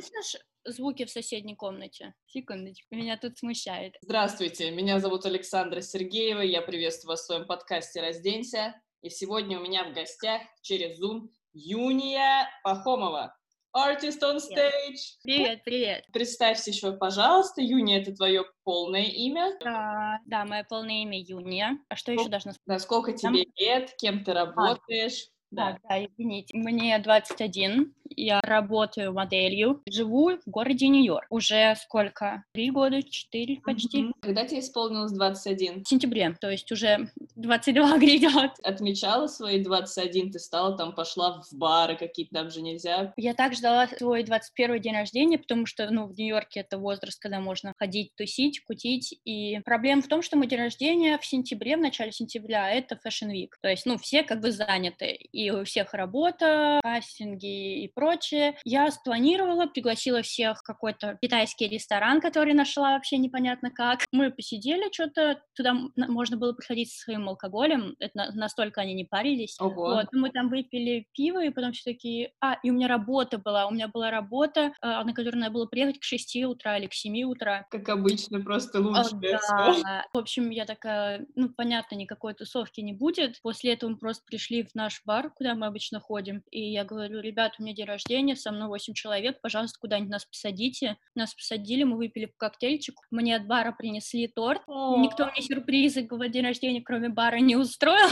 слышишь звуки в соседней комнате? Секундочку, меня тут смущает. Здравствуйте, меня зовут Александра Сергеева, я приветствую вас в своем подкасте «Разденься». И сегодня у меня в гостях через Zoom Юния Пахомова, Artist on stage. Привет, привет. Представься еще, пожалуйста, Юния, это твое полное имя? Да, да, мое полное имя Юния. А что еще должно сказать? Да, сколько тебе лет, кем ты работаешь? Да, да, извините. Мне 21, я работаю моделью, живу в городе Нью-Йорк. Уже сколько? Три года, четыре почти. Mm-hmm. Когда тебе исполнилось 21? В сентябре, то есть уже 22 грядет. Отмечала свои 21, ты стала там, пошла в бары какие-то, там же нельзя? Я так ждала свой 21 день рождения, потому что, ну, в Нью-Йорке это возраст, когда можно ходить, тусить, кутить, и проблема в том, что мой день рождения в сентябре, в начале сентября, это Fashion Week, то есть, ну, все как бы заняты, и у всех работа, кастинги и прочее. Я спланировала, пригласила всех в какой-то китайский ресторан, который нашла вообще непонятно как. Мы посидели что-то, туда можно было приходить со своим алкоголем, это настолько они не парились. Ого. Вот, мы там выпили пиво, и потом все такие, а, и у меня работа была, у меня была работа, а, на которую надо было приехать к 6 утра или к 7 утра. Как обычно, просто лучше. Да. В общем, я такая, ну, понятно, никакой тусовки не будет. После этого мы просто пришли в наш бар, куда мы обычно ходим, и я говорю, ребят, у меня день рождения, со мной 8 человек, пожалуйста, куда-нибудь нас посадите. Нас посадили, мы выпили по коктейльчику, мне от бара принесли торт, О. никто мне сюрпризы в день рождения, кроме бара, не устроил.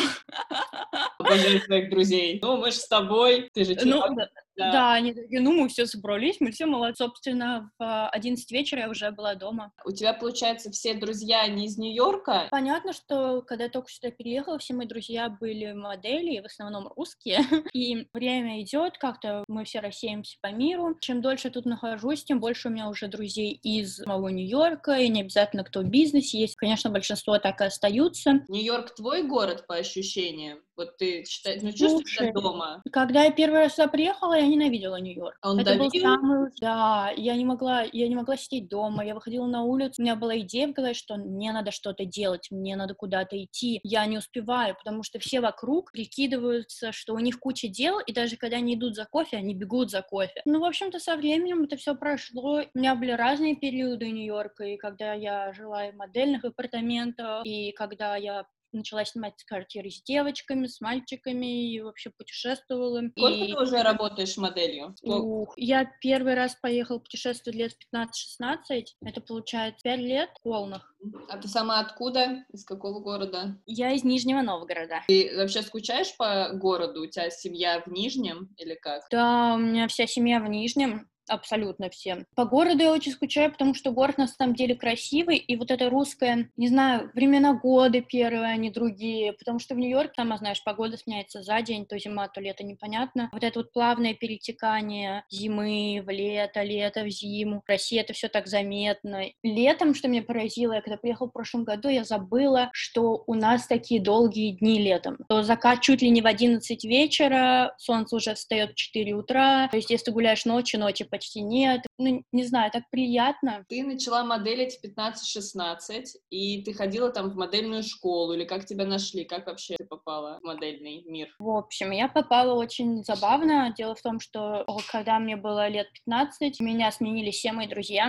Покажи своих друзей. Ну, мы же с тобой, ты же ну, да, да. да, они такие, ну, мы все собрались, мы все молодцы. Собственно, в 11 вечера я уже была дома. У тебя, получается, все друзья не из Нью-Йорка? Понятно, что когда я только сюда переехала, все мои друзья были модели, в основном русские. И время идет, как-то мы все рассеемся по миру. Чем дольше я тут нахожусь, тем больше у меня уже друзей из самого Нью-Йорка, и не обязательно кто в бизнесе есть. Конечно, большинство так и остаются. Нью-Йорк твой город, по ощущениям? Вот ты считаешь, ну, чувствуешь себя дома? Когда я первый раз сюда приехала, я ненавидела Нью-Йорк. А он Это давил? был самый... Да, я не могла, я не могла сидеть дома, я выходила на улицу, у меня была идея в голове, что мне надо что-то делать, мне надо куда-то идти, я не успеваю, потому что все вокруг прикидываются, что у них куча дел, и даже когда они идут за кофе, они бегут за кофе. Ну, в общем-то, со временем это все прошло. У меня были разные периоды Нью-Йорка, и когда я жила в модельных апартаментах, и когда я начала снимать квартиры с девочками, с мальчиками, и вообще путешествовала. Сколько и... ты уже работаешь моделью? Ух, я первый раз поехала путешествовать лет 15-16, это получается 5 лет полных. А ты сама откуда? Из какого города? Я из Нижнего Новгорода. Ты вообще скучаешь по городу? У тебя семья в Нижнем или как? Да, у меня вся семья в Нижнем абсолютно всем. По городу я очень скучаю, потому что город на самом деле красивый, и вот это русское, не знаю, времена года первые, они другие, потому что в Нью-Йорке, там, знаешь, погода сменяется за день, то зима, то лето, непонятно. Вот это вот плавное перетекание зимы в лето, лето в зиму. В России это все так заметно. Летом, что меня поразило, я когда приехала в прошлом году, я забыла, что у нас такие долгие дни летом. То закат чуть ли не в 11 вечера, солнце уже встает в 4 утра, то есть если ты гуляешь ночью, ночи по почти нет. Ну, не знаю, так приятно. Ты начала моделить в 15-16, и ты ходила там в модельную школу, или как тебя нашли? Как вообще ты попала в модельный мир? В общем, я попала очень забавно. Дело в том, что когда мне было лет 15, меня сменили все мои друзья,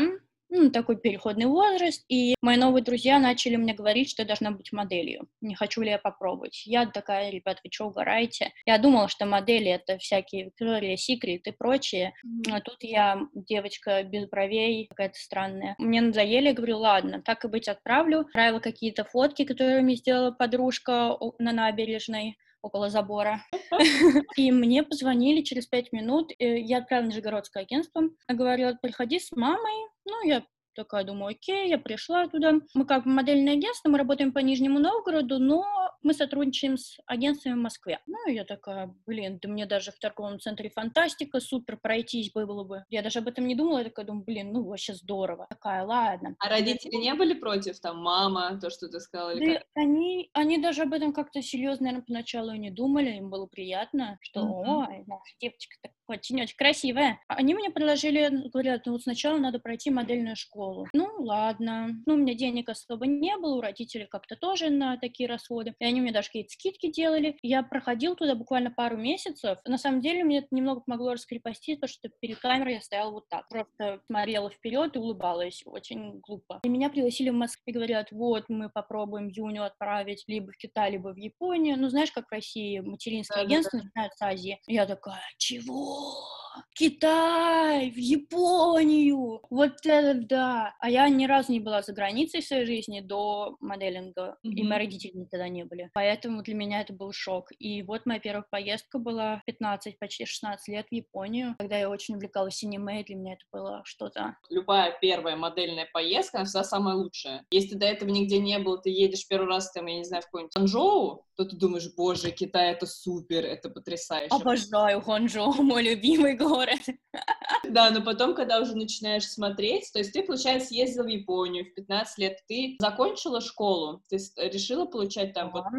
ну, такой переходный возраст, и мои новые друзья начали мне говорить, что я должна быть моделью. Не хочу ли я попробовать. Я такая, ребят, вы что, угораете? Я думала, что модели — это всякие Victoria's Secret и прочее. А тут я девочка без бровей, какая-то странная. Мне надоели, я говорю, ладно, так и быть, отправлю. Отправила какие-то фотки, которые мне сделала подружка на набережной около забора. И мне позвонили через пять минут. Я отправила Нижегородское агентство. Говорила, приходи с мамой. Ну, я такая думаю, окей, я пришла туда. Мы как модельное агентство, мы работаем по Нижнему Новгороду, но мы сотрудничаем с агентствами в Москве. Ну, я такая, блин, да мне даже в торговом центре фантастика, супер, пройтись было бы. Я даже об этом не думала, я такая думаю, блин, ну, вообще здорово. Такая, ладно. А родители не были против, там, мама, то, что ты сказала? Или да, как? они, они даже об этом как-то серьезно, наверное, поначалу не думали, им было приятно, что, mm-hmm. наша девочка так очень-очень красивая. Они мне предложили, говорят, ну вот сначала надо пройти модельную школу. Ну, ладно. Ну, у меня денег особо не было, у родителей как-то тоже на такие расходы. И они мне даже какие-то скидки делали. Я проходил туда буквально пару месяцев. На самом деле, мне это немного помогло раскрепостить, потому что перед камерой я стояла вот так. Просто смотрела вперед и улыбалась. Очень глупо. И меня пригласили в Москву и говорят, вот, мы попробуем Юню отправить либо в Китай, либо в Японию. Ну, знаешь, как в России материнское агентство начинают с Азии. Я такая, чего? Китай, в Японию, вот это да. А я ни разу не была за границей в своей жизни до моделинга, mm-hmm. и мои родители никогда не были. Поэтому для меня это был шок. И вот моя первая поездка была в 15, почти 16 лет в Японию, когда я очень увлекалась аниме, и для меня это было что-то. Любая первая модельная поездка, она всегда самая лучшая. Если до этого нигде не был, ты едешь первый раз, там, я не знаю, в какой-нибудь Ханчжоу, то ты думаешь, боже, Китай — это супер, это потрясающе. Обожаю Ханчжоу, мой любимый город. Да, но потом, когда уже начинаешь смотреть, то есть ты, получается, ездил в Японию в 15 лет, ты закончила школу, ты решила получать там... Да,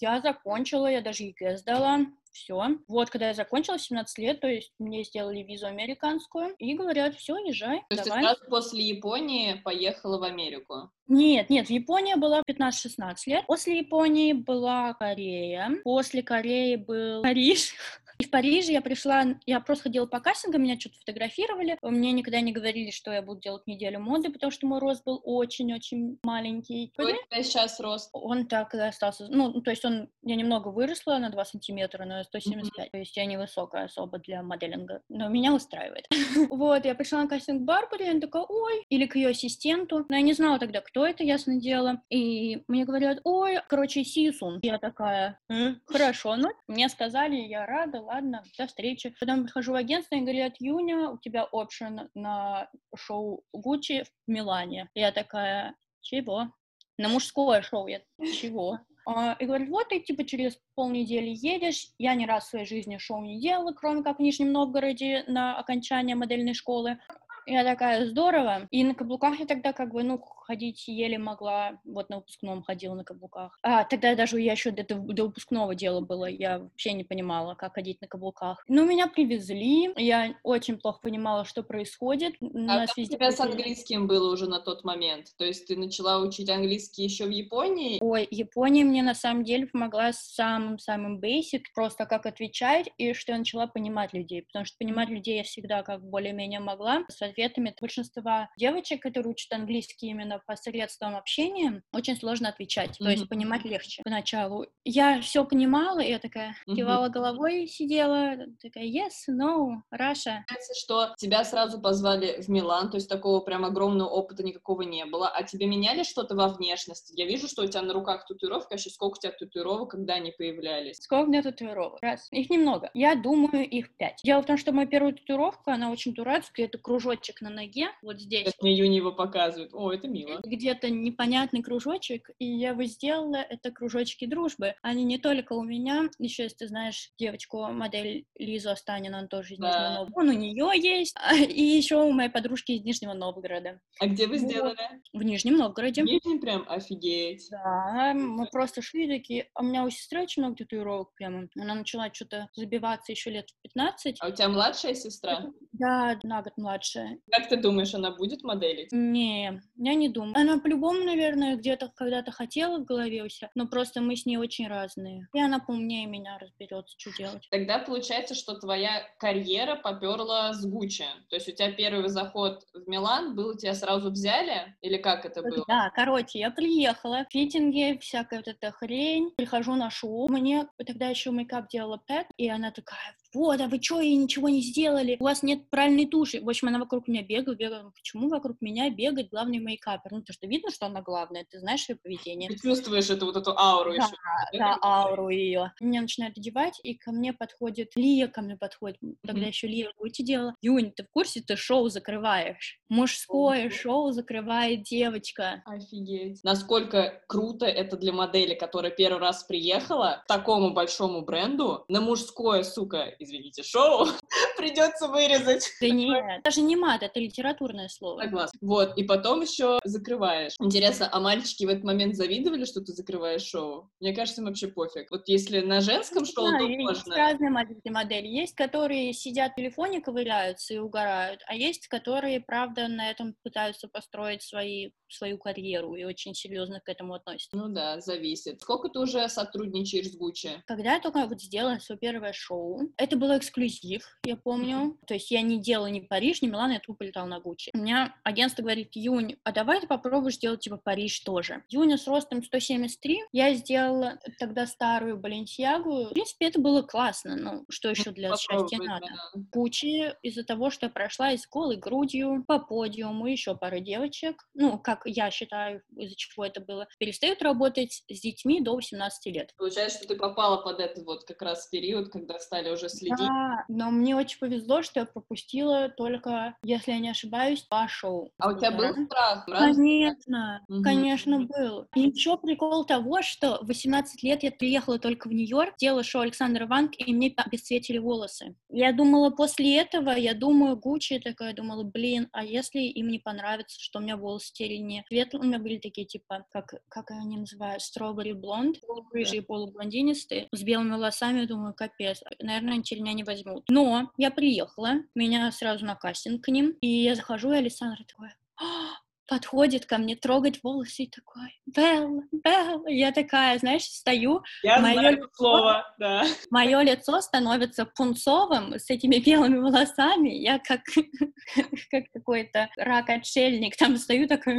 я закончила, я даже ЕГЭ сдала, все. Вот, когда я закончила 17 лет, то есть мне сделали визу американскую, и говорят, все, езжай, То есть давай. ты сразу после Японии поехала в Америку? Нет, нет, в Японии была 15-16 лет. После Японии была Корея. После Кореи был Париж. И в Париже я пришла, я просто ходила по кастингам, меня что-то фотографировали. Мне никогда не говорили, что я буду делать неделю моды, потому что мой рост был очень-очень маленький. Какой у тебя сейчас рост? Он так и остался. Ну, то есть он, я немного выросла на 2 сантиметра, но 175. Mm-hmm. То есть я невысокая особо для моделинга. Но меня устраивает. вот, я пришла на кастинг Барбаре, она такая, ой, или к ее ассистенту. Но я не знала тогда, кто это, ясно дело. И мне говорят, ой, короче, Сисун. Я такая, хорошо, ну, мне сказали, я рада, ладно, до встречи. Потом прихожу в агентство и говорят, Юня, у тебя опшен на шоу Гуччи в Милане. Я такая, чего? На мужское шоу. Я чего? А, и говорит, вот ты типа через полнедели едешь. Я ни раз в своей жизни шоу не делала, кроме как в Нижнем Новгороде на окончание модельной школы. Я такая, здорово. И на каблуках я тогда как бы, ну, ходить еле могла, вот на выпускном ходила на каблуках. А, тогда даже я еще до, до выпускного дела было, я вообще не понимала, как ходить на каблуках. Но меня привезли, я очень плохо понимала, что происходит. У а как у тебя с английским было уже на тот момент? То есть ты начала учить английский еще в Японии? Ой, Япония мне на самом деле помогла самым-самым basic, просто как отвечать, и что я начала понимать людей, потому что понимать людей я всегда как более-менее могла. С ответами большинства девочек, которые учат английский именно посредством общения очень сложно отвечать, mm-hmm. то есть понимать легче поначалу. Я все понимала, и я такая mm-hmm. кивала головой, сидела, такая yes, no, Russia. Кажется, что тебя сразу позвали в Милан, то есть такого прям огромного опыта никакого не было, а тебе меняли что-то во внешности? Я вижу, что у тебя на руках татуировка, еще сколько у тебя татуировок, когда они появлялись? Сколько у меня татуировок? Раз. Их немного. Я думаю, их пять. Дело в том, что моя первая татуировка, она очень дурацкая, это кружочек на ноге, вот здесь. Как мне Юни его показывает. О, это мило. Где-то непонятный кружочек, и я его сделала, это кружочки дружбы. Они не только у меня, еще если ты знаешь девочку, модель Лизу Останину, она тоже из да. Нижнего Новгорода, он у нее есть, и еще у моей подружки из Нижнего Новгорода. А где вы сделали? В Нижнем Новгороде. В Нижнем прям? Офигеть. Да, мы просто шли такие, а у меня у сестры очень много татуировок прямо, она начала что-то забиваться еще лет в 15. А у тебя младшая сестра? Да, на год младшая. Как ты думаешь, она будет моделить? Не, я не думаю. Она по-любому, наверное, где-то когда-то хотела в голове у себя, но просто мы с ней очень разные. И она поумнее меня разберется, что делать. Тогда получается, что твоя карьера поперла с Гуччи. То есть у тебя первый заход в Милан был, тебя сразу взяли? Или как это было? Да, короче, я приехала, фитинги, всякая вот эта хрень. Прихожу на шоу. Мне тогда еще мейкап делала Пэт, и она такая, вот, а вы что, и ничего не сделали? У вас нет правильной туши. В общем, она вокруг меня бегала, бегала. Почему вокруг меня бегает главный мейкапер? Ну, то, что видно, что она главная, ты знаешь ее поведение. Ты чувствуешь эту вот эту ауру да, еще. Да, да ауру ее. Меня начинают одевать, и ко мне подходит, Лия ко мне подходит. Тогда mm-hmm. еще Лия Гути делала. Юнь, ты в курсе, ты шоу закрываешь? Мужское oh, шоу закрывает девочка. Офигеть. Насколько круто это для модели, которая первый раз приехала к такому большому бренду на мужское, сука, извините, шоу придется вырезать. Да нет, даже не мат, это литературное слово. Согласна. Вот, и потом еще закрываешь. Интересно, а мальчики в этот момент завидовали, что ты закрываешь шоу? Мне кажется, им вообще пофиг. Вот если на женском шоу, Да, то можно. разные модели, модели. Есть, которые сидят в телефоне, ковыряются и угорают, а есть, которые, правда, на этом пытаются построить свои, свою карьеру и очень серьезно к этому относятся. Ну да, зависит. Сколько ты уже сотрудничаешь с Гуччи? Когда я только вот сделала свое первое шоу, это был эксклюзив, я помню. То есть я не делала ни Париж, ни Милан, я тупо летала на Гуччи. У меня агентство говорит, Юнь, а давай ты попробуешь сделать типа Париж тоже. Юня с ростом 173, я сделала тогда старую Баленсиагу. В принципе, это было классно, ну, что еще для счастья надо. Гуччи из-за того, что я прошла из голой грудью по подиуму, еще пара девочек, ну, как я считаю, из-за чего это было, перестают работать с детьми до 18 лет. Получается, что ты попала под этот вот как раз период, когда стали уже следить. Да, но мне очень повезло, что я пропустила только, если я не ошибаюсь, два шоу. А у тебя был Да. страх? правда? Конечно, Мгм. конечно, был. И еще прикол того, что в 18 лет я приехала только в Нью-Йорк, делала шоу Александра Ванг, и мне обесцветили волосы. Я думала, после этого, я думаю, Гуччи, такая думала, блин, а если им не понравится, что у меня волосы теперь не светлые, у меня были такие, типа, как, как они называют, strawberry blonde, полурыжие, полублондинистые, с белыми волосами, думаю, капец, наверное, теперь меня не возьмут. Но я приехала, меня сразу на кастинг к ним, и я захожу, и Александра такая, «А, подходит ко мне, трогать волосы и такой, Белла, Белла. Я такая, знаешь, стою, Я Моё знаю лицо- слово, да. мое лицо становится пунцовым с этими белыми волосами. Я как, как какой-то рак-отшельник там стою такой.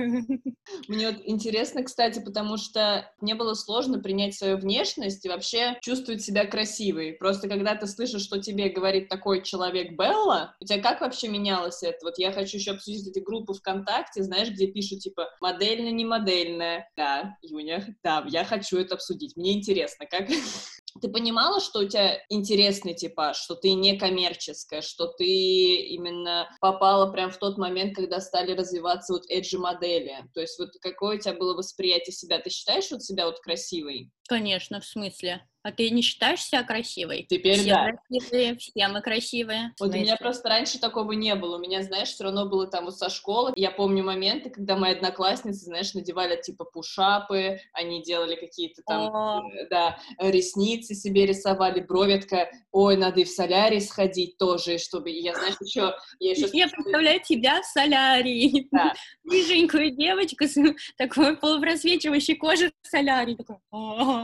Мне вот интересно, кстати, потому что мне было сложно принять свою внешность и вообще чувствовать себя красивой. Просто когда ты слышишь, что тебе говорит такой человек Белла, у тебя как вообще менялось это? Вот я хочу еще обсудить эти группы ВКонтакте, знаешь, где пишут типа модельная, не модельная. Да, Юня, да, я хочу это обсудить. Мне интересно, как... Ты понимала, что у тебя интересный типаж, что ты не коммерческая, что ты именно попала прям в тот момент, когда стали развиваться вот эджи модели? То есть вот какое у тебя было восприятие себя? Ты считаешь вот себя вот красивой? Конечно, в смысле? А ты не считаешь себя красивой? Теперь все да. красивые, все мы красивые. Вот у меня просто раньше такого не было. У меня, знаешь, все равно было там вот со школы. Я помню моменты, когда мои одноклассницы, знаешь, надевали типа пушапы, они делали какие-то там, О. э, да, ресницы себе рисовали, брови, такая, ой, надо и в солярий сходить тоже, чтобы, я, знаешь, еще, я еще Я представляю тебя в солярии. Да. Ниженькую девочку с такой полупросвечивающей кожей в солярии. Такой,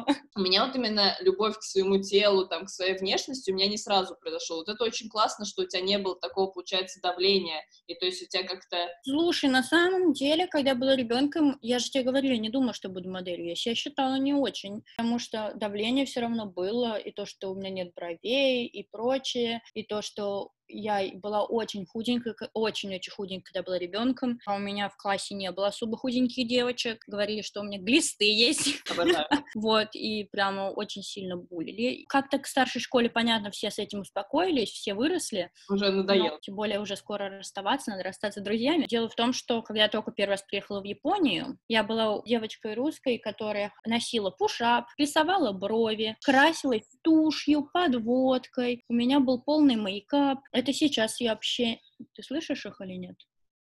У меня вот именно любовь к своему телу, там, к своей внешности у меня не сразу произошло. Вот это очень классно, что у тебя не было такого, получается, давления, и то есть у тебя как-то... Слушай, на самом деле, когда была ребенком, я же тебе говорила, не думала, что буду моделью. Я себя считала не очень, потому что давление все равно было, и то, что у меня нет бровей, и прочее, и то, что я была очень худенькой, к- очень-очень худенькой, когда была ребенком. А у меня в классе не было особо худеньких девочек. Говорили, что у меня глисты есть. Вот, и прямо очень сильно булили. Как-то к старшей школе, понятно, все с этим успокоились, все выросли. Уже надоело. тем более уже скоро расставаться, надо расстаться с друзьями. Дело в том, что когда я только первый раз приехала в Японию, я была девочкой русской, которая носила пушап, рисовала брови, красилась тушью, подводкой. У меня был полный мейкап. Это сейчас я вообще... Ты слышишь их или нет?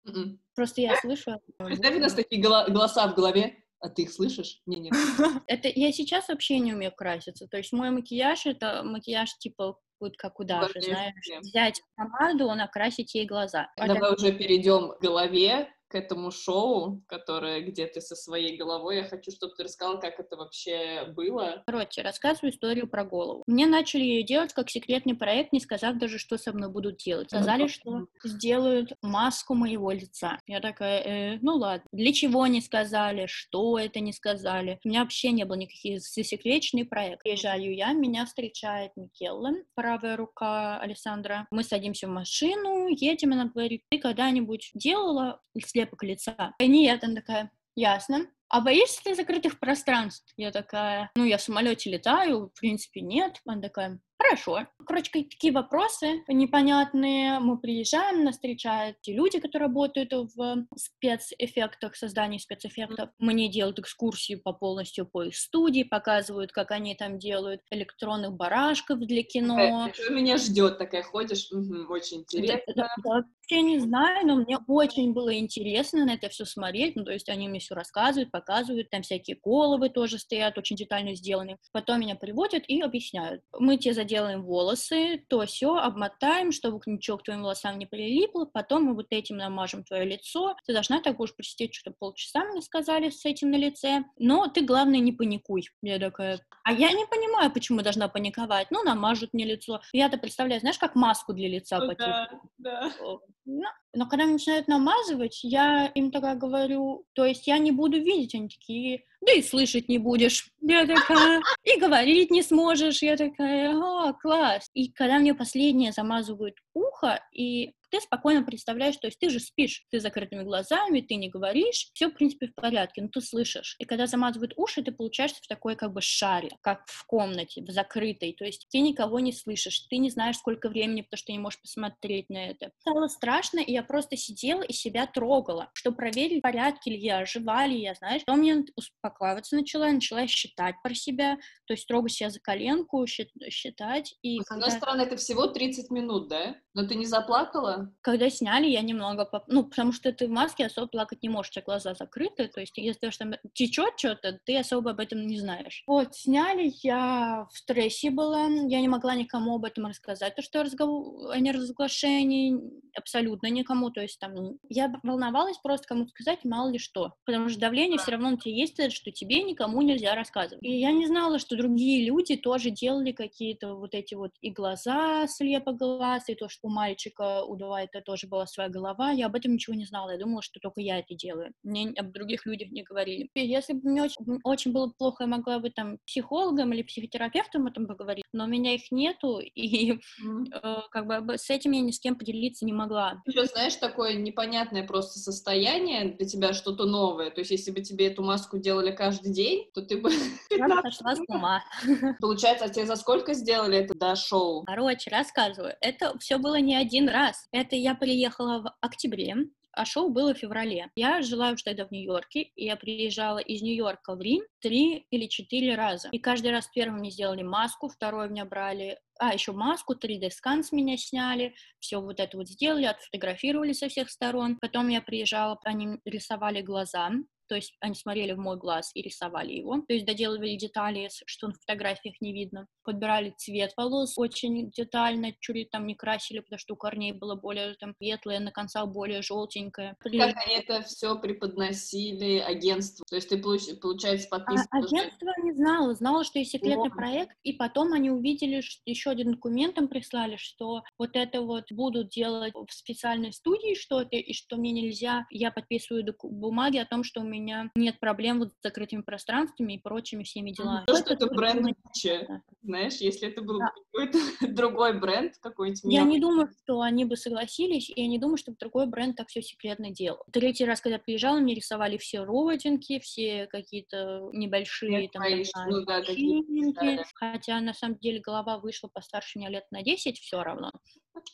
Мгм. Просто я слышу. Представь, у нас такие голоса в голове. А ты их слышишь? Не, нет. Это я сейчас вообще не умею краситься. То есть мой макияж это макияж типа вот как у Конечно, знаешь, взять помаду, накрасить ей глаза. Давай уже перейдем к голове, к этому шоу, которое где ты со своей головой. Я хочу, чтобы ты рассказал, как это вообще было. Короче, рассказываю историю про голову. Мне начали ее делать как секретный проект, не сказав даже, что со мной будут делать. Сказали, что сделают маску моего лица. Я такая, «Э, ну ладно. Для чего не сказали, что это не сказали. У меня вообще не было никаких засекреченный проект. Приезжаю я, меня встречает Микелла, правая рука Александра. Мы садимся в машину, едем, она говорит, ты когда-нибудь делала слепок лица? И нет, она такая, Ясно. А боишься ты закрытых пространств? Я такая, ну, я в самолете летаю, в принципе, нет. Она такая, Хорошо. Короче, такие вопросы непонятные. Мы приезжаем, нас встречают те люди, которые работают в спецэффектах, создании спецэффектов. Мне делают экскурсию по полностью по их студии, показывают, как они там делают электронных барашков для кино. Э, что меня ждет, такая ходишь? Угу, очень интересно. Да, да, да, я не знаю, но мне очень было интересно на это все смотреть. Ну, то есть они мне все рассказывают, показывают, там всякие головы тоже стоят, очень детально сделаны. Потом меня приводят и объясняют. Мы тебе заделаем волосы, то все, обмотаем, чтобы ничего к твоим волосам не прилипло. Потом мы вот этим намажем твое лицо. Ты должна так уж посидеть, что полчаса мне сказали с этим на лице. Но ты, главное, не паникуй. Я такая, а я не понимаю, почему должна паниковать. Ну, намажут мне лицо. Я-то представляю, знаешь, как маску для лица ну, да, да. Но, но когда начинают намазывать, я им тогда говорю, то есть я не буду видеть, они такие, да и слышать не будешь. Я такая, и говорить не сможешь. Я такая, о, класс. И когда мне последнее замазывают ухо, и ты спокойно представляешь, то есть ты же спишь, ты закрытыми глазами, ты не говоришь, все, в принципе, в порядке, но ты слышишь. И когда замазывают уши, ты получаешься в такой как бы шаре, как в комнате, в закрытой, то есть ты никого не слышишь, ты не знаешь, сколько времени, потому что ты не можешь посмотреть на это. Стало страшно, и я просто сидела и себя трогала, чтобы проверить, в порядке ли я, жива ли я, знаешь. Потом я успокаиваться начала, начала считать про себя, то есть трогать себя за коленку, считать. И С одной стороны, это всего 30 минут, да? Но ты не заплакала? Когда сняли, я немного, поп... ну, потому что ты в маске особо плакать не можешь, у тебя глаза закрыты, то есть если там течет что-то, ты особо об этом не знаешь. Вот, сняли, я в стрессе была, я не могла никому об этом рассказать, то, что разговор о неразглашении, абсолютно никому, то есть там, я волновалась просто кому-то сказать, мало ли что, потому что давление все равно на тебя есть, что тебе никому нельзя рассказывать. И я не знала, что другие люди тоже делали какие-то вот эти вот и глаза слепо глаз, и то, что у мальчика удавалось голова, это тоже была своя голова, я об этом ничего не знала, я думала, что только я это делаю, мне об других людях не говорили. И если бы мне очень, очень было плохо, я могла бы там психологом или психотерапевтом этом поговорить, но у меня их нету, и э, как бы с этим я ни с кем поделиться не могла. Еще, знаешь, такое непонятное просто состояние для тебя, что-то новое, то есть если бы тебе эту маску делали каждый день, то ты бы... Я сошла с ума. Получается, а тебе за сколько сделали это до шоу? Короче, рассказываю. Это все было не один раз. Это я приехала в октябре, а шоу было в феврале. Я жила уже тогда в Нью-Йорке, и я приезжала из Нью-Йорка в Рим три или четыре раза. И каждый раз первым мне сделали маску, второй меня брали а, еще маску, 3D-скан с меня сняли, все вот это вот сделали, отфотографировали со всех сторон. Потом я приезжала, они рисовали глаза, то есть они смотрели в мой глаз и рисовали его, то есть доделывали детали, что на фотографиях не видно, подбирали цвет волос очень детально, чуть там не красили, потому что у корней было более там светлое, на концах более желтенькое. Как они это все преподносили агентству? То есть ты, получается, подписан? А, агентство не знало, знало, что есть секретный О. проект, и потом они увидели, что еще один документ им прислали, что вот это вот будут делать в специальной студии что-то, и что мне нельзя, я подписываю бумаги о том, что у меня нет проблем вот с закрытыми пространствами и прочими всеми делами. То, что это бренд Гуччи, знаешь, если это был да. какой-то другой бренд какой-нибудь. Я не думаю, что они бы согласились, и я не думаю, что другой бренд так все секретно делал. Третий раз, когда приезжала, мне рисовали все родинки, все какие-то небольшие Нет, там, ну, да, да, хотя на самом деле голова вышла постарше меня лет на 10 все равно.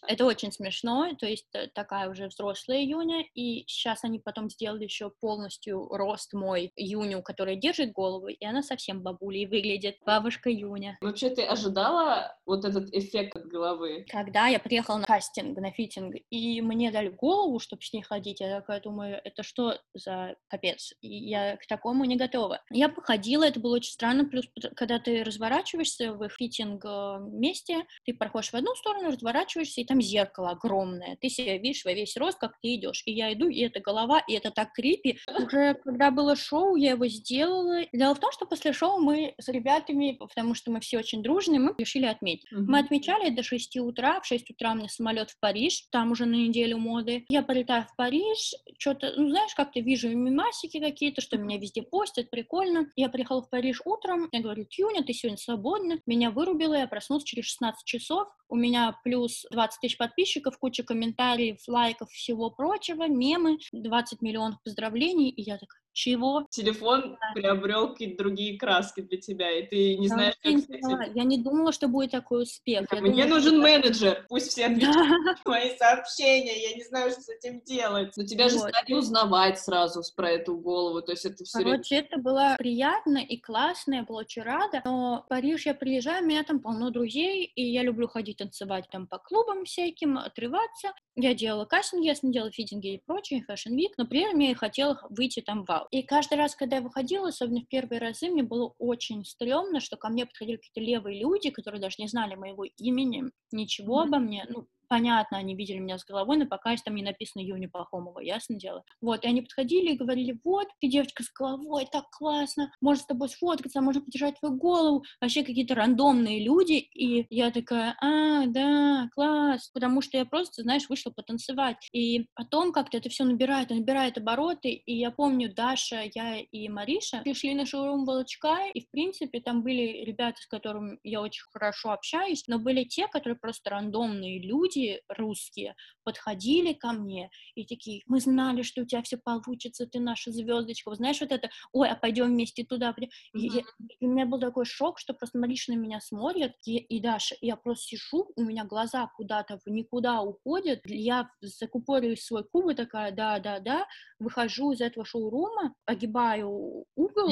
Это очень смешно, то есть э, такая уже взрослая Юня, и сейчас они потом сделали еще полностью рост мой Юню, которая держит голову, и она совсем бабулей выглядит, бабушка Юня. Вообще ты ожидала вот этот эффект от головы? Когда я приехала на кастинг, на фитинг, и мне дали голову, чтобы с ней ходить, я такая думаю, это что за капец? И я к такому не готова. Я походила, это было очень странно, плюс когда ты разворачиваешься в фитинг э, месте, ты проходишь в одну сторону, разворачиваешься, и там зеркало огромное. Ты себя видишь во весь рост, как ты идешь. И я иду, и это голова, и это так крипи. Уже когда было шоу, я его сделала. Дело в том, что после шоу мы с ребятами, потому что мы все очень дружные, мы решили отметить. Mm-hmm. Мы отмечали до 6 утра. В 6 утра у меня самолет в Париж, там уже на неделю моды. Я полетаю в Париж, что-то, ну, знаешь, как-то вижу мимасики какие-то, что меня везде постят, прикольно. Я приехала в Париж утром, я говорю, Тюня, ты сегодня свободна. Меня вырубило, я проснулась через 16 часов. У меня плюс 20 тысяч подписчиков, куча комментариев, лайков, всего прочего, мемы, 20 миллионов поздравлений, и я такая, чего? Телефон да. приобрел какие-то другие краски для тебя, и ты не да, знаешь, как этим... Я не думала, что будет такой успех. Да, мне думала, нужен что... менеджер, пусть все отвечают да. мои сообщения, я не знаю, что с этим делать. Но тебя вот. же стали узнавать сразу про эту голову, то есть это все Короче, время... это было приятно и классно, я была очень рада, но в Париж я приезжаю, у меня там полно друзей, и я люблю ходить танцевать там по клубам всяким, отрываться. Я делала кастинги, я делала фитинги и прочее, fashion week, но при этом я и хотела выйти там в и каждый раз, когда я выходила, особенно в первые разы, мне было очень стрёмно, что ко мне подходили какие-то левые люди, которые даже не знали моего имени, ничего mm-hmm. обо мне, ну, понятно, они видели меня с головой, но пока там не написано Юни Пахомова, ясно дело. Вот, и они подходили и говорили, вот, ты девочка с головой, так классно, может с тобой сфоткаться, можно подержать твою голову, вообще какие-то рандомные люди, и я такая, а, да, класс, потому что я просто, знаешь, вышла потанцевать, и потом как-то это все набирает, набирает обороты, и я помню, Даша, я и Мариша пришли на шоурум Волочка, и, в принципе, там были ребята, с которыми я очень хорошо общаюсь, но были те, которые просто рандомные люди, люди русские подходили ко мне и такие, мы знали, что у тебя все получится, ты наша звездочка. знаешь, вот это, ой, а пойдем вместе туда. Mm-hmm. И, и, и у меня был такой шок, что просто на меня смотрит, и, и Даша, я просто сижу, у меня глаза куда-то в никуда уходят, я закупорю свой куб и такая, да-да-да, выхожу из этого шоурума, огибаю угол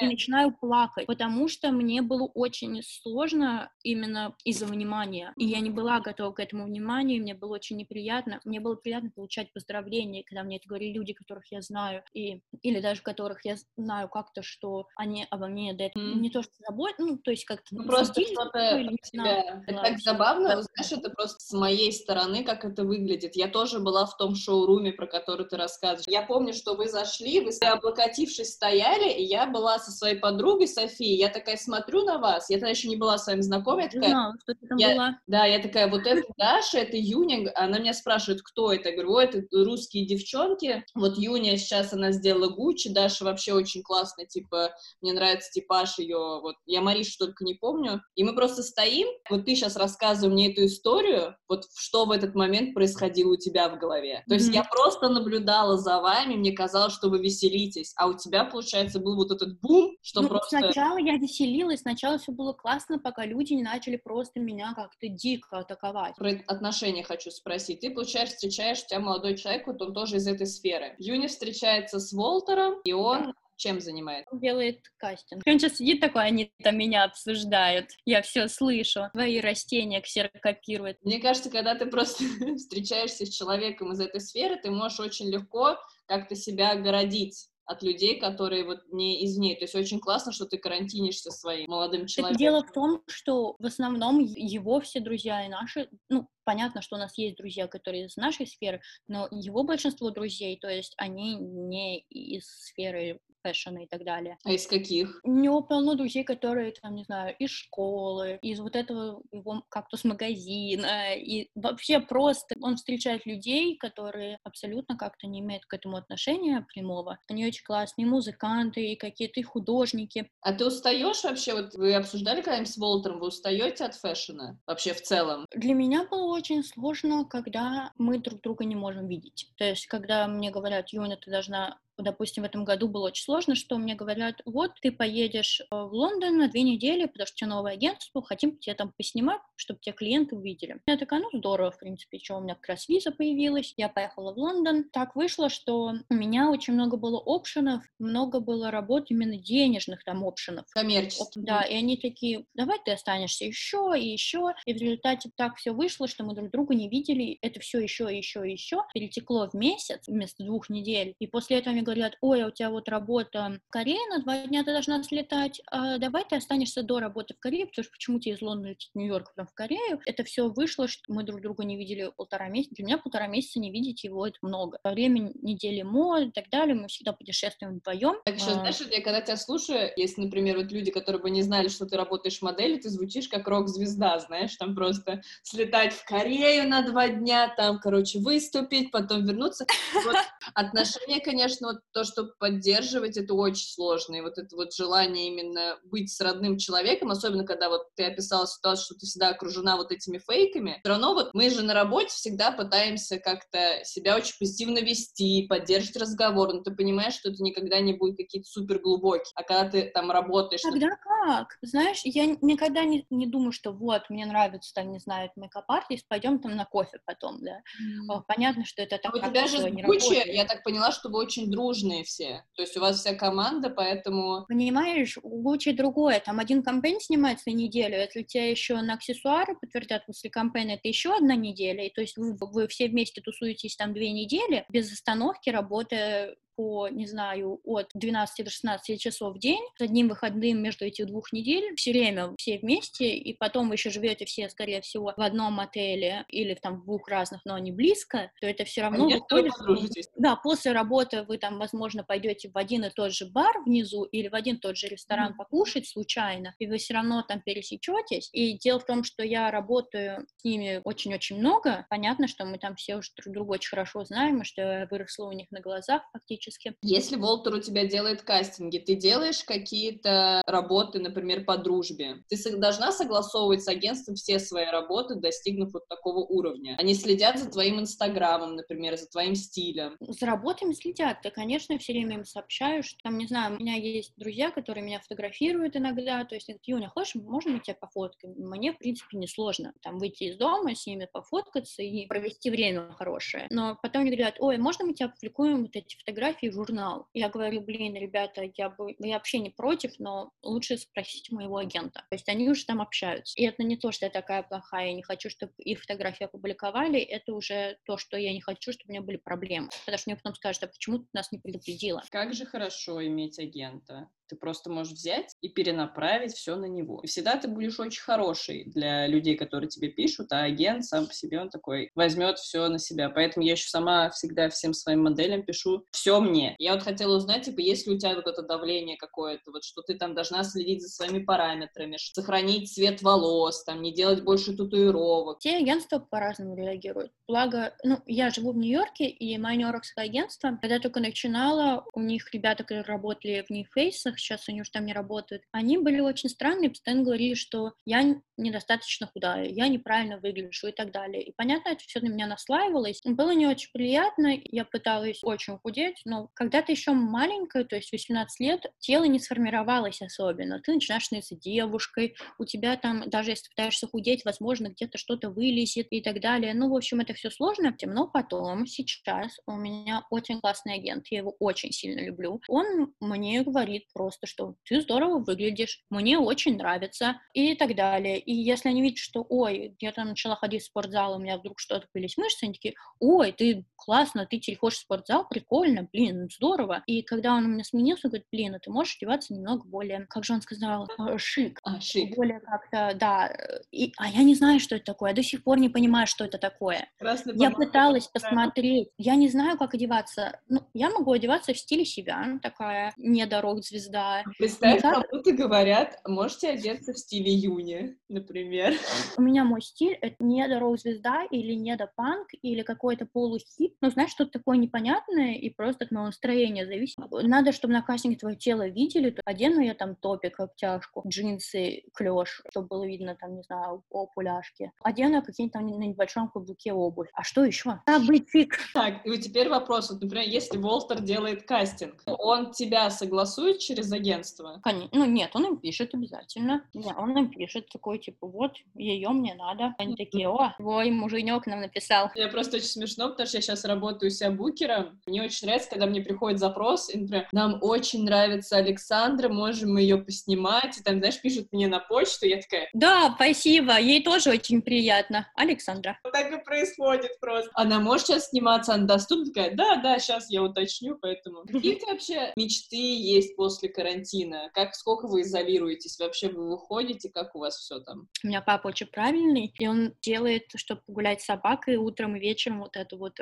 и начинаю плакать, потому что мне было очень сложно именно из-за внимания, и я не была готова к этому вниманию, внимание, мне было очень неприятно. Мне было приятно получать поздравления, когда мне это говорили люди, которых я знаю, и, или даже которых я знаю как-то, что они обо мне да, mm. не то, что заботятся, ну, то есть как-то... Ну, просто что-то тебя... Это так забавно, да. знаешь, это просто с моей стороны, как это выглядит. Я тоже была в том шоуруме, про который ты рассказываешь. Я помню, что вы зашли, вы облокотившись стояли, и я была со своей подругой Софией, я такая смотрю на вас, я тогда еще не была с вами знакома, я такая... Знала, что ты там я, была. Да, я такая, вот это Даша, это Юня, она меня спрашивает, кто это, я говорю, это русские девчонки, вот Юня сейчас она сделала Гуччи, Даша вообще очень классная, типа, мне нравится типаж ее, вот, я Маришу только не помню, и мы просто стоим, вот ты сейчас рассказывай мне эту историю, вот что в этот момент происходило у тебя в голове, то есть mm-hmm. я просто наблюдала за вами, мне казалось, что вы веселитесь, а у тебя, получается, был вот этот бум, что ну, просто... сначала я веселилась, сначала все было классно, пока люди не начали просто меня как-то дико атаковать. Про отношения хочу спросить. Ты, получается, встречаешь, у тебя молодой человек, вот он тоже из этой сферы. Юни встречается с Волтером, и он чем занимается? Он делает кастинг. Он сейчас сидит такой, они там меня обсуждают. Я все слышу. Твои растения ксерокопируют. Мне кажется, когда ты просто встречаешься с человеком из этой сферы, ты можешь очень легко как-то себя огородить от людей, которые вот не из ней. То есть очень классно, что ты карантинишься своим молодым человеком. Дело в том, что в основном его все друзья и наши, ну, понятно, что у нас есть друзья, которые из нашей сферы, но его большинство друзей, то есть они не из сферы фэшена и так далее. А из каких? У него полно друзей, которые, там, не знаю, из школы, из вот этого его как-то с магазина, и вообще просто он встречает людей, которые абсолютно как-то не имеют к этому отношения прямого. Они очень классные музыканты, и какие-то художники. А ты устаешь вообще? Вот вы обсуждали когда-нибудь с Волтером, вы устаете от фэшена вообще в целом? Для меня было очень сложно, когда мы друг друга не можем видеть. То есть, когда мне говорят, Юна, ты должна допустим, в этом году было очень сложно, что мне говорят, вот ты поедешь э, в Лондон на две недели, потому что у тебя новое агентство, хотим тебя там поснимать, чтобы тебя клиенты увидели. Я такая, ну здорово, в принципе, что у меня как раз виза появилась, я поехала в Лондон. Так вышло, что у меня очень много было опшенов, много было работ именно денежных там опшенов. Коммерческих. Да, и они такие, давай ты останешься еще и еще, и в результате так все вышло, что мы друг друга не видели, это все еще еще еще перетекло в месяц вместо двух недель, и после этого мне говорят, ой, а у тебя вот работа в Корее, на два дня ты должна слетать, а давай ты останешься до работы в Корее, потому что почему тебе из Лондона лететь в Нью-Йорк, потом в Корею. Это все вышло, что мы друг друга не видели полтора месяца. Для меня полтора месяца не видеть его это много. Во время недели мод и так далее мы всегда путешествуем вдвоем. Так еще, а... знаешь, я когда тебя слушаю, если, например, вот люди, которые бы не знали, что ты работаешь моделью, ты звучишь как рок-звезда, знаешь, там просто слетать в Корею на два дня, там, короче, выступить, потом вернуться. Вот отношения, конечно, вот то, что поддерживать, это очень сложно, и вот это вот желание именно быть с родным человеком, особенно когда вот ты описала ситуацию, что ты всегда окружена вот этими фейками, все равно вот мы же на работе всегда пытаемся как-то себя очень позитивно вести, поддерживать разговор, но ты понимаешь, что это никогда не будет какие-то супер глубокие, а когда ты там работаешь... Тогда как? Знаешь, я никогда не, не думаю, что вот, мне нравится, там, не знаю, мейкап-артист, пойдем там на кофе потом, да. Mm. Понятно, что это так. А у тебя же с я так поняла, что вы очень дружные все, то есть у вас вся команда, поэтому... Понимаешь, Гуччи другое, там один кампейн снимается на неделю, если тебя еще на аксессуары подтвердят после кампейна, это еще одна неделя, и то есть вы, вы все вместе тусуетесь там две недели, без остановки, работая по, не знаю, от 12 до 16 часов в день, с одним выходным между этих двух недель, все время все вместе, и потом вы еще живете все, скорее всего, в одном отеле или там в двух разных, но не близко, то это все равно Конечно, выходит... Да, после работы вы там, возможно, пойдете в один и тот же бар внизу или в один и тот же ресторан mm-hmm. покушать случайно, и вы все равно там пересечетесь. И дело в том, что я работаю с ними очень-очень много. Понятно, что мы там все уже друг друга очень хорошо знаем, и что я выросла у них на глазах фактически практически. Если Волтер у тебя делает кастинги, ты делаешь какие-то работы, например, по дружбе? Ты должна согласовывать с агентством все свои работы, достигнув вот такого уровня. Они следят за твоим инстаграмом, например, за твоим стилем. За работами следят. Ты, конечно, все время им сообщаю, что там, не знаю, у меня есть друзья, которые меня фотографируют иногда, то есть, Юня, хочешь, можно мы тебя пофоткаем? Мне, в принципе, несложно там выйти из дома, с ними пофоткаться и провести время хорошее. Но потом они говорят, ой, можно мы тебя опубликуем вот эти фотографии фотографии в журнал. Я говорю, блин, ребята, я, бы, я вообще не против, но лучше спросить моего агента. То есть они уже там общаются. И это не то, что я такая плохая, я не хочу, чтобы их фотографии опубликовали, это уже то, что я не хочу, чтобы у меня были проблемы. Потому что мне потом скажут, а почему ты нас не предупредила? Как же хорошо иметь агента. Ты просто можешь взять и перенаправить все на него. И всегда ты будешь очень хороший для людей, которые тебе пишут, а агент сам по себе, он такой возьмет все на себя. Поэтому я еще сама всегда всем своим моделям пишу все мне. Я вот хотела узнать, типа, есть ли у тебя вот это давление какое-то, вот что ты там должна следить за своими параметрами, сохранить цвет волос, там, не делать больше татуировок. Все агентства по-разному реагируют. Благо, ну, я живу в Нью-Йорке, и мое нью-йоркское агентство, когда только начинала, у них ребята, которые работали в Нью-Фейсах, сейчас они уже там не работают, они были очень странные, постоянно говорили, что я недостаточно худая, я неправильно выгляжу и так далее. И понятно, это все на меня наслаивалось. Было не очень приятно, я пыталась очень худеть, но когда ты еще маленькая, то есть 18 лет, тело не сформировалось особенно. Ты начинаешь становиться девушкой, у тебя там, даже если пытаешься худеть, возможно, где-то что-то вылезет и так далее. Ну, в общем, это все сложно, но потом, сейчас у меня очень классный агент, я его очень сильно люблю. Он мне говорит про просто, что ты здорово выглядишь, мне очень нравится и так далее. И если они видят, что, ой, я там начала ходить в спортзал, у меня вдруг что-то появились мышцы, они такие, ой, ты классно, ты теперь ходишь в спортзал, прикольно, блин, здорово. И когда он у меня сменился, он говорит, блин, а ты можешь одеваться немного более, как же он сказал, э, шик. А, шик. Более как-то, да. И, а я не знаю, что это такое, я до сих пор не понимаю, что это такое. Красный я пыталась посмотреть, я не знаю, как одеваться. Ну, я могу одеваться в стиле себя, такая недорог звезда да. Представь, Никак... кому-то говорят, можете одеться в стиле Юни, например. У меня мой стиль — это не до рок-звезда или не до панк или какой-то полухип. Ну, знаешь, что-то такое непонятное и просто от моего настроения зависит. Надо, чтобы на кастинге твое тело видели, то одену я там топик, обтяжку, джинсы, клеш, чтобы было видно там, не знаю, о пуляшке. Одену какие-нибудь там на небольшом каблуке обувь. А что еще? Как быть фиг? Так, и вот теперь вопрос. Вот, например, если Волтер делает кастинг, он тебя согласует через через агентство? Конечно. Ну, нет, он им пишет обязательно. Да, он им пишет такой, типа, вот, ее мне надо. Они такие, о, твой муженек нам написал. Я просто очень смешно, потому что я сейчас работаю у себя букером. Мне очень нравится, когда мне приходит запрос, и, например, нам очень нравится Александра, можем мы ее поснимать, и там, знаешь, пишут мне на почту, я такая... Да, спасибо, ей тоже очень приятно. Александра. Так и происходит просто. Она может сейчас сниматься, она доступна? Такая, да, да, сейчас я уточню, поэтому... Какие у тебя вообще мечты есть после карантина? Как, сколько вы изолируетесь? Вообще вы выходите? Как у вас все там? У меня папа очень правильный, и он делает, чтобы погулять с собакой утром и вечером вот эту вот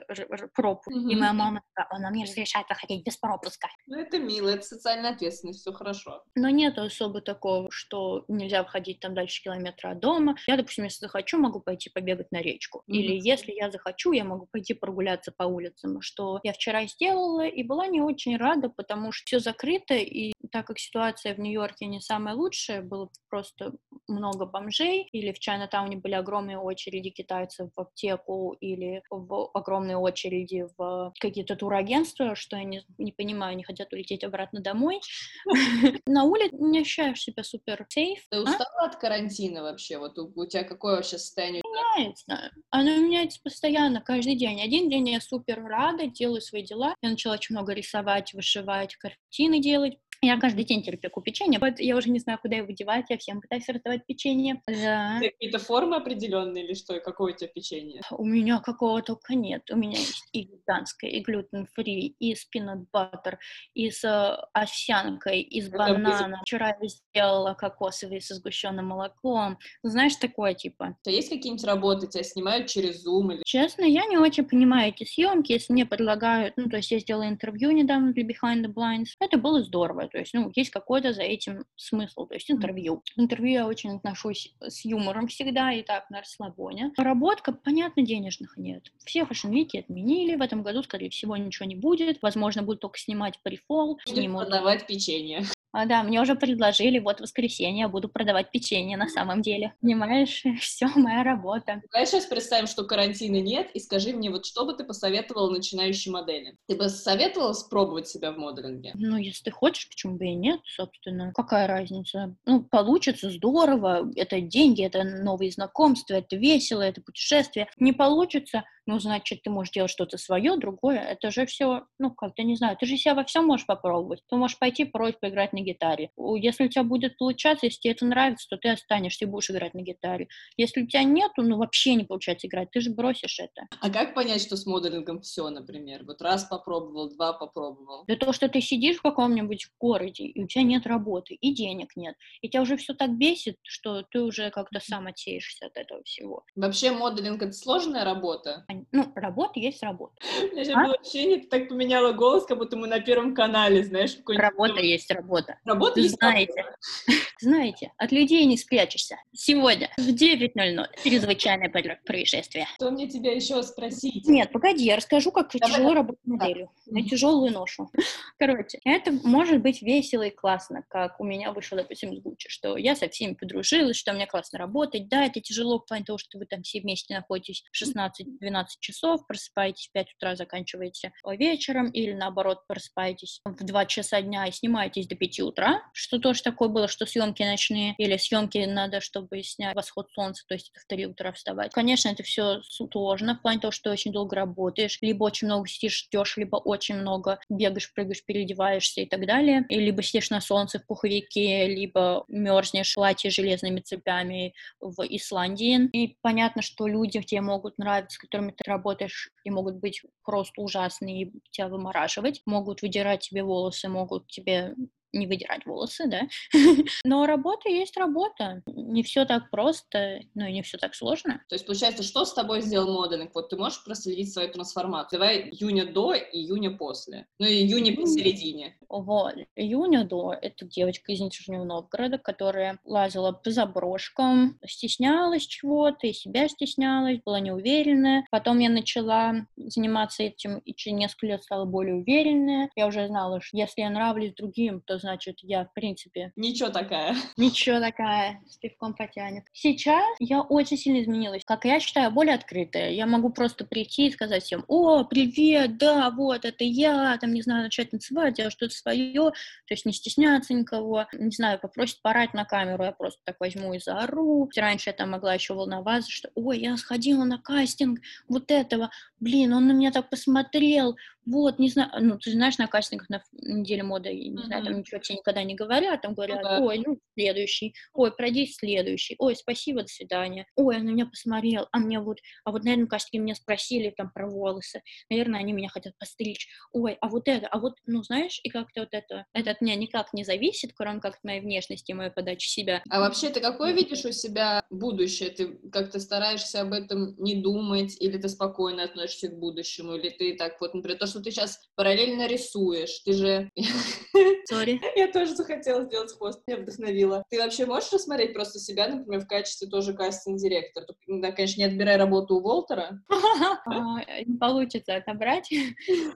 пропуск. Mm-hmm. И моя мама, она мне разрешает выходить без пропуска. Ну, это мило, это социальная ответственность, все хорошо. Но нет особо такого, что нельзя выходить там дальше километра от дома. Я, допустим, если захочу, могу пойти побегать на речку. Mm-hmm. Или если я захочу, я могу пойти прогуляться по улицам, что я вчера сделала, и была не очень рада, потому что все закрыто, и так как ситуация в Нью-Йорке не самая лучшая, было просто много бомжей, или в Чайна-тауне были огромные очереди китайцев в аптеку, или в огромные очереди в какие-то турагентства, что я не, не понимаю, они хотят улететь обратно домой. На улице не ощущаешь себя супер сейф. Ты а? устала от карантина вообще? Вот у тебя какое вообще состояние? Меняется. Оно меняется постоянно, каждый день. Один день я супер рада, делаю свои дела. Я начала очень много рисовать, вышивать, картины делать. Я каждый день терпеку печенье. Вот я уже не знаю, куда его девать. Я всем пытаюсь раздавать печенье. Да. Какие-то формы определенные или что? И какое у тебя печенье? У меня какого только нет. У меня есть и веганское, и gluten-free, и с peanut butter, и с э, овсянкой, и с бананом. Вчера я сделала кокосовый со сгущенным молоком. Ну, знаешь, такое типа. То есть какие-нибудь работы тебя снимают через Zoom? Или... Честно, я не очень понимаю эти съемки. Если мне предлагают, ну, то есть я сделала интервью недавно для Behind the Blinds, это было здорово то есть, ну, есть какой-то за этим смысл, то есть интервью. Интервью я очень отношусь с юмором всегда и так на расслабоне. Работ-то, понятно, денежных нет. Все fashion week и отменили, в этом году, скорее всего, ничего не будет. Возможно, будут только снимать pre-fall. Снимут... продавать печенье. А, да, мне уже предложили, вот в воскресенье я буду продавать печенье на самом деле. Понимаешь, все моя работа. Давай сейчас представим, что карантина нет, и скажи мне, вот что бы ты посоветовала начинающей модели? Ты бы советовала спробовать себя в моделинге? Ну, если ты хочешь, почему бы и нет, собственно. Какая разница? Ну, получится, здорово, это деньги, это новые знакомства, это весело, это путешествие. Не получится, ну, значит, ты можешь делать что-то свое, другое. Это же все, ну, как-то, не знаю, ты же себя во всем можешь попробовать. Ты можешь пойти попробовать поиграть на гитаре. Если у тебя будет получаться, если тебе это нравится, то ты останешься и будешь играть на гитаре. Если у тебя нету, ну, вообще не получается играть, ты же бросишь это. А как понять, что с моделингом все, например? Вот раз попробовал, два попробовал. Да то, что ты сидишь в каком-нибудь городе, и у тебя нет работы, и денег нет, и тебя уже все так бесит, что ты уже как-то сам отсеешься от этого всего. Вообще моделинг — это сложная работа? Ну, работа есть работа. У меня а? было ощущение, ты так поменяла голос, как будто мы на Первом канале, знаешь. Работа есть работа. Работа есть Знаете, знаете, от людей не спрячешься. Сегодня в 9.00 чрезвычайное происшествие. Что мне тебя еще спросить? Нет, погоди, я расскажу, как Давай. тяжело работать моделью. На тяжелую ношу. Короче, это может быть весело и классно, как у меня вышло, допустим, из Гуччи, что я со всеми подружилась, что мне классно работать. Да, это тяжело в плане того, что вы там все вместе находитесь 16-12 часов, просыпаетесь в 5 утра, заканчиваете вечером, или наоборот, просыпаетесь в 2 часа дня и снимаетесь до 5 утра, что тоже такое было, что съемки ночные, или съемки надо, чтобы снять восход солнца, то есть в 3 утра вставать. Конечно, это все сложно в плане того, что очень долго работаешь, либо очень много сидишь, ждешь, либо очень много бегаешь, прыгаешь, переодеваешься и так далее, и либо сидишь на солнце в пуховике, либо мерзнешь в платье железными цепями в Исландии. И понятно, что люди тебе могут нравиться, которыми ты работаешь, и могут быть просто ужасные тебя вымораживать, могут выдирать тебе волосы, могут тебе не выдирать волосы, да. Но работа есть работа. Не все так просто, но и не все так сложно. То есть, получается, что с тобой сделал моделинг? Вот ты можешь проследить свою трансформацию. Давай июня до и июня после. Ну, и июня посередине. Вот. Июня до — это девочка из Нижнего Новгорода, которая лазила по заброшкам, стеснялась чего-то, и себя стеснялась, была неуверенная. Потом я начала заниматься этим, и через несколько лет стала более уверенная. Я уже знала, что если я нравлюсь другим, то значит, я, в принципе... Ничего такая. Ничего такая, с пивком потянет. Сейчас я очень сильно изменилась. Как я считаю, более открытая. Я могу просто прийти и сказать всем, о, привет, да, вот, это я, там, не знаю, начать танцевать, делать что-то свое, то есть не стесняться никого, не знаю, попросить порать на камеру, я просто так возьму и заору. Раньше я там могла еще волноваться, что, ой, я сходила на кастинг вот этого, блин, он на меня так посмотрел, вот, не знаю, ну, ты знаешь, на кастингах на неделе моды, не mm-hmm. знаю, там ничего тебе никогда не говорят, там говорят, ну, да. ой, ну, следующий, ой, пройди следующий, ой, спасибо, до свидания, ой, он на меня посмотрел, а мне вот, а вот, наверное, кастинге меня спросили там про волосы, наверное, они меня хотят постричь, ой, а вот это, а вот, ну, знаешь, и как-то вот это, это от меня никак не зависит, кроме как от моей внешности моей подачи себя. А вообще ты какое видишь у себя будущее? Ты как-то стараешься об этом не думать, или ты спокойно относишься к будущему, или ты так вот, например, то, что ты сейчас параллельно рисуешь, ты же... Сори. Я тоже захотела сделать хвост, меня вдохновила. Ты вообще можешь рассмотреть просто себя, например, в качестве тоже кастинг-директор? Да, конечно, не отбирай работу у Волтера. А, не получится отобрать.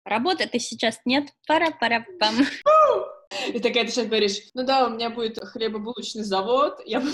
Работы ты сейчас нет. Пара-пара-пам. И такая ты сейчас говоришь, ну да, у меня будет хлебобулочный завод, я буду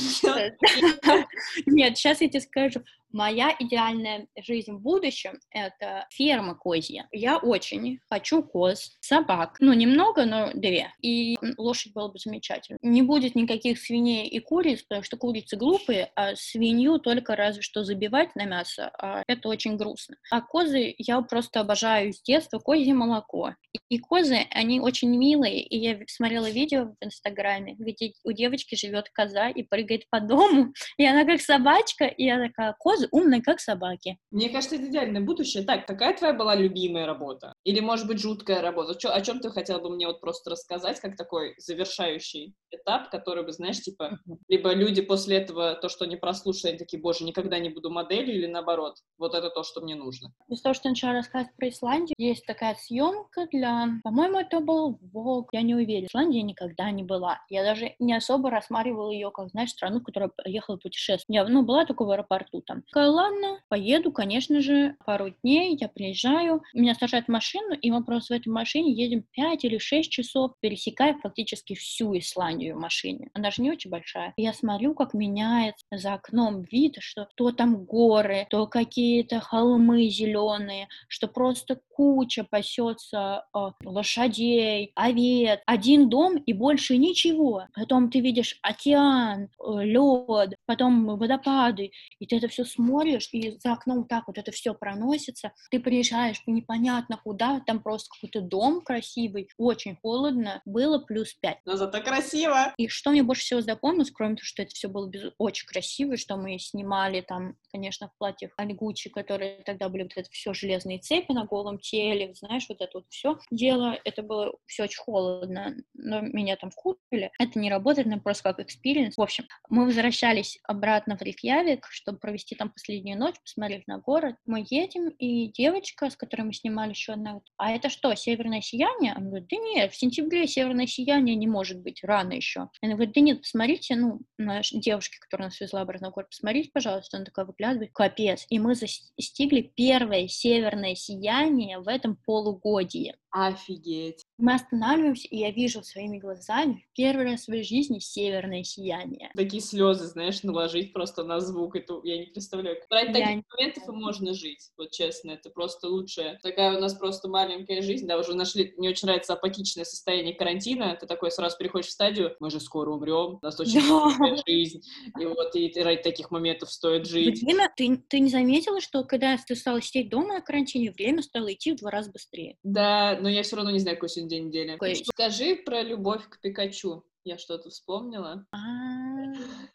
Нет, сейчас я тебе скажу, Моя идеальная жизнь в будущем — это ферма козья. Я очень хочу коз, собак. Ну, немного, но две. И лошадь было бы замечательно. Не будет никаких свиней и куриц, потому что курицы глупые, а свинью только разве что забивать на мясо, а это очень грустно. А козы я просто обожаю с детства, козье молоко. И, козы, они очень милые, и я смотрела видео в Инстаграме, где у девочки живет коза и прыгает по дому, и она как собачка, и я такая, козы козы умные, как собаки. Мне кажется, это идеальное будущее. Так, какая твоя была любимая работа? Или, может быть, жуткая работа? Чё, о чем ты хотела бы мне вот просто рассказать, как такой завершающий этап, который бы, знаешь, типа, либо люди после этого, то, что они прослушали, они такие, боже, никогда не буду моделью, или наоборот, вот это то, что мне нужно. Из того, что я начала рассказывать про Исландию, есть такая съемка для, по-моему, это был Волк, я не уверена. Исландия никогда не была. Я даже не особо рассматривала ее, как, знаешь, страну, в которую ехала путешествовать. Я, ну, была только в аэропорту там такая, ладно, поеду, конечно же, пару дней, я приезжаю, меня сажают в машину, и мы просто в этой машине едем 5 или 6 часов, пересекая фактически всю Исландию в машине. Она же не очень большая. Я смотрю, как меняется за окном вид, что то там горы, то какие-то холмы зеленые, что просто куча пасется э, лошадей, овец, один дом и больше ничего. Потом ты видишь океан, э, лед, потом водопады, и ты это все смотришь, и за окном так вот это все проносится. Ты приезжаешь непонятно куда, там просто какой-то дом красивый, очень холодно, было плюс 5. Но зато красиво! И что мне больше всего запомнилось, кроме того, что это все было без... очень красиво, что мы снимали там, конечно, в платьях Альгучи, которые тогда были вот это все железные цепи на голом теле, знаешь, вот это вот все дело, это было все очень холодно, но меня там вкупили. Это не работает, но просто как experience. В общем, мы возвращались обратно в Рейкьявик, чтобы провести там последнюю ночь, посмотреть на город. Мы едем, и девочка, с которой мы снимали еще одна, а это что, северное сияние? Она говорит, да нет, в сентябре северное сияние не может быть, рано еще. Она говорит, да нет, посмотрите, ну, наша девушка, которая нас везла обратно в город, посмотрите, пожалуйста. Она такая выглядывает, капец. И мы застигли первое северное сияние в этом полугодии. Офигеть. Мы останавливаемся, и я вижу своими глазами первый раз в своей жизни северное сияние. Такие слезы, знаешь, наложить просто на звук, это я не представляю. Ради таких не... моментов и можно жить, вот честно, это просто лучшее. Такая у нас просто маленькая жизнь, да, уже нашли, мне очень нравится апатичное состояние карантина, ты такой сразу приходишь в стадию, мы же скоро умрем, у нас очень да. жизнь, и вот и, и ради таких моментов стоит жить. Время, ты, ты не заметила, что когда ты стала сидеть дома на карантине, время стало идти в два раза быстрее? Да, но я все равно не знаю, какой сегодня день недели. Скажи про любовь к Пикачу. Я что-то вспомнила. А,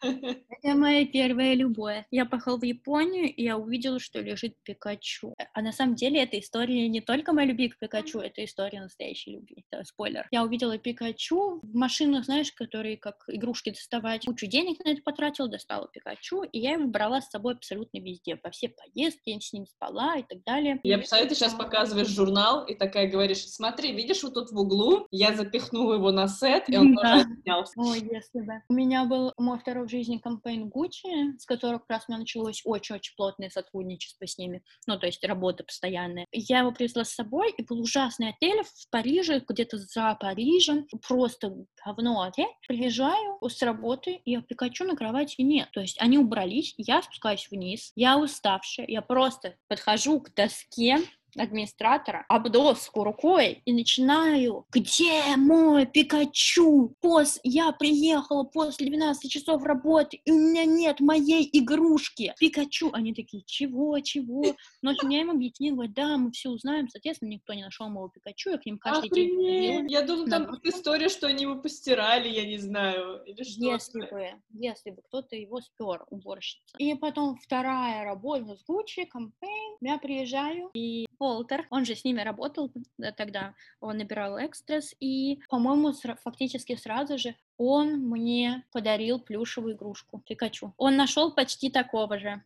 это моя первая любовь. Я поехала в Японию, и я увидела, что лежит Пикачу. А на самом деле эта история не только моей любви к Пикачу, это история настоящей любви. Это спойлер. Я увидела Пикачу в машинах, знаешь, которые как игрушки доставать. Кучу денег на это потратила, достала Пикачу, и я его брала с собой абсолютно везде. По все поездки, я с ним спала и так далее. Я представляю, ты сейчас показываешь журнал, и такая говоришь, смотри, видишь вот тут в углу, я запихнула его на сет, и он тоже снялся. Ой, если бы. У меня был мой второй в жизни кампейн Гуччи, с которого как раз у меня началось очень-очень плотное сотрудничество с ними, ну, то есть работа постоянная. Я его привезла с собой, и был ужасный отель в Париже, где-то за Парижем, просто говно отель. Приезжаю с работы, я Пикачу на кровати нет. То есть они убрались, я спускаюсь вниз, я уставшая, я просто подхожу к доске, администратора, обдоску рукой и начинаю, где мой Пикачу? Пос, я приехала после 12 часов работы, и у меня нет моей игрушки. Пикачу. Они такие, чего, чего? Но я им объяснила, да, мы все узнаем. Соответственно, никто не нашел моего Пикачу, я к ним каждый Охренеть. день. Я думала, там будет история, что они его постирали, я не знаю, или что. Если бы, если бы кто-то его спер, уборщица. И потом вторая работа с Гуччи, кампейн. Я приезжаю, и Волтер, он же с ними работал э, тогда, он набирал экстрас, и, по-моему, фактически сразу же он мне подарил плюшевую игрушку Пикачу. Он нашел почти такого же.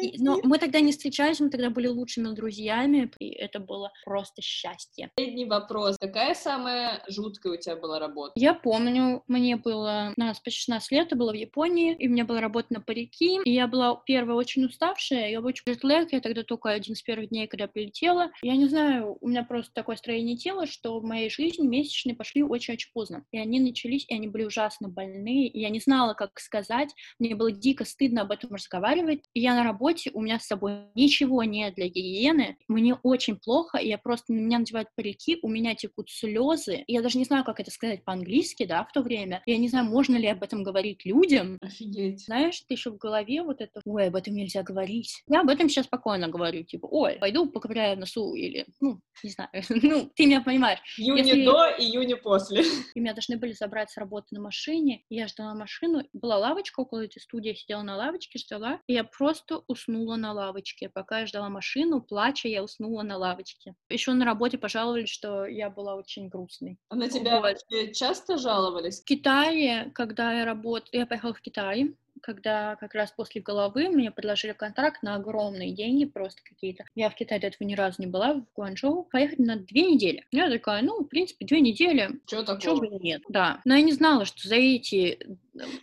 И- но мы тогда не встречались, мы тогда были лучшими друзьями, и это было просто счастье. Последний вопрос. Какая самая жуткая у тебя была работа? Я помню, мне было на почти 16 лет, это было в Японии, и у меня была работа на парики, и я была первая очень уставшая, я очень джетлэг, я тогда только один из первых дней, когда прилетела. Я не знаю, у меня просто такое строение тела, что в моей жизни месячные пошли очень-очень поздно. И они начались, и они были ужасно больные, и я не знала, как сказать, мне было дико стыдно об этом разговаривать. И я на работе, у меня с собой ничего нет для гигиены, мне очень плохо, и я просто, на меня надевают парики, у меня текут слезы, я даже не знаю, как это сказать по-английски, да, в то время. Я не знаю, можно ли об этом говорить людям. Офигеть. Знаешь, ты еще в голове вот это, ой, об этом нельзя говорить. Я об этом сейчас спокойно говорю, типа, ой, пойду поковыряю носу, или, ну, не знаю, ну, ты меня понимаешь. Июня Если- до, июня после. И меня должны были забрать с работы на машине. И я ждала машину. Была лавочка около этой студии, я сидела на лавочке, ждала. И я просто уснула на лавочке. Пока я ждала машину, плача, я уснула на лавочке. Еще на работе пожаловались, что я была очень грустной. А на тебя Вот. часто жаловались? В Китае, когда я работала, я поехала в Китай, когда как раз после головы мне предложили контракт на огромные деньги, просто какие-то. Я в Китае до этого ни разу не была, в Гуанчжоу, поехать на две недели. Я такая, ну, в принципе, две недели, Чего Чего такого? бы и нет, да. Но я не знала, что за эти,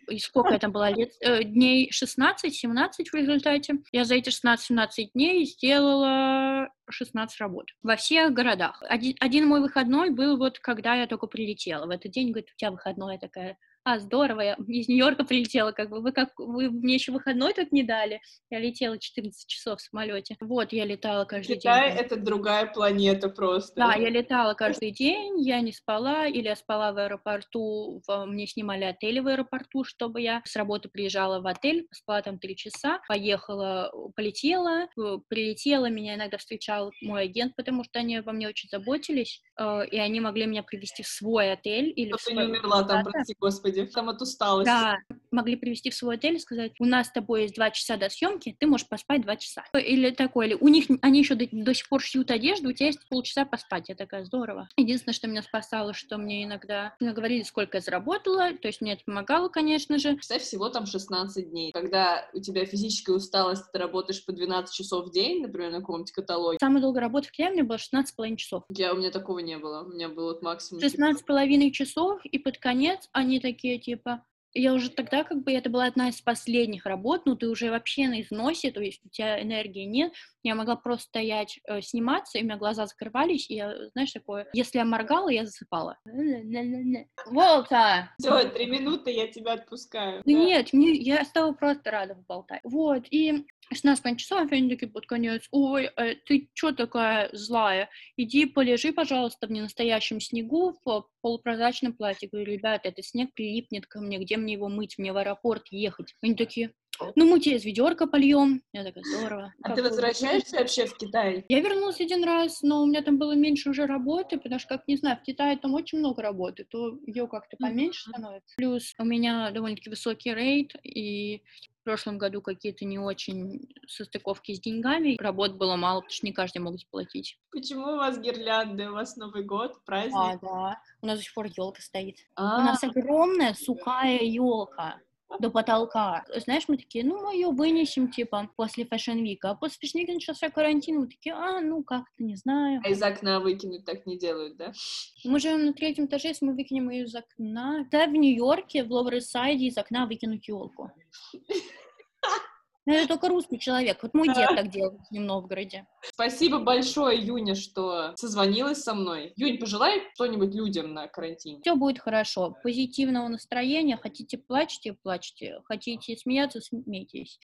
и сколько я там была лет, э, дней 16-17 в результате, я за эти 16-17 дней сделала 16 работ во всех городах. Один, один мой выходной был вот, когда я только прилетела. В этот день, говорит, у тебя выходной, я такая, а, здорово, я из Нью-Йорка прилетела, как бы, вы как, вы мне еще выходной тут не дали? Я летела 14 часов в самолете. Вот, я летала каждый Китай — день. это другая планета просто. Да, я летала каждый день, я не спала, или я спала в аэропорту, в- мне снимали отель в аэропорту, чтобы я с работы приезжала в отель, спала там три часа, поехала, полетела, э, прилетела, меня иногда встречал мой агент, потому что они обо мне очень заботились, э, и они могли меня привести в свой отель или в Чтобы не свой- умерла там, прости господи, там от усталости. Да, могли привести в свой отель и сказать, у нас с тобой есть два часа до съемки, ты можешь поспать два часа. Или такое, или у них, они еще до, до сих пор шьют одежду, у тебя есть полчаса поспать, я такая, здорово. Единственное, что меня спасало, что мне иногда говорили, сколько я заработала, то есть мне это помогало, конечно же. Представь, всего там 16 дней. Когда у тебя физическая усталость, ты работаешь по 12 часов в день, например, на каком-нибудь каталоге. Самая долгая работа в меня была 16,5 часов. Я, у меня такого не было. У меня было максимум... типа, 16,5 часов, и под конец они такие, типа, я уже тогда, как бы, это была одна из последних работ, ну, ты уже вообще на износе, то есть у тебя энергии нет, я могла просто стоять, э, сниматься, и у меня глаза закрывались, и я, знаешь, такое, если я моргала, я засыпала. Волта! Все, три минуты, я тебя отпускаю. Да Да. нет, мне, я стала просто рада поболтать. Вот, и 16 часов, они такие под конец, ой, э, ты чё такая злая? Иди полежи, пожалуйста, в ненастоящем снегу, в полупрозрачном платье. Говорю, ребята, этот снег прилипнет ко мне, где мне его мыть? Мне в аэропорт ехать. Они такие, ну мы тебе из ведерка польем. Я такая, здорово. А Как ты возвращаешься вообще в Китай? я вернулась один раз, но у меня там было меньше уже работы, потому что, как не знаю, в Китае там очень много работы, то ее как-то поменьше становится. Плюс у меня довольно-таки высокий рейд, и в прошлом году какие-то не очень состыковки с деньгами. Работ было мало, потому что не каждый мог заплатить. Почему у вас гирлянды? У вас Новый год, праздник? А, да. У нас до сих пор елка стоит. У А, нас огромная сухая елка до потолка. Знаешь, мы такие, ну, мы ее вынесем, типа, после Week. А после Week начался карантин, мы такие, а, ну, как-то, не знаю. а из окна выкинуть так не делают, да? Мы живем на третьем этаже, если мы выкинем ее из окна. Да, в Нью-Йорке, в Лоурисайде из окна выкинуть елку. Это только русский человек. Вот мой дед так делал в Нижнем Новгороде. Спасибо большое, Юня, что созвонилась со мной. Юнь, пожелай что-нибудь людям на карантине. Все будет хорошо. Позитивного настроения. Хотите плачьте, плачьте. Хотите смеяться, смейтесь.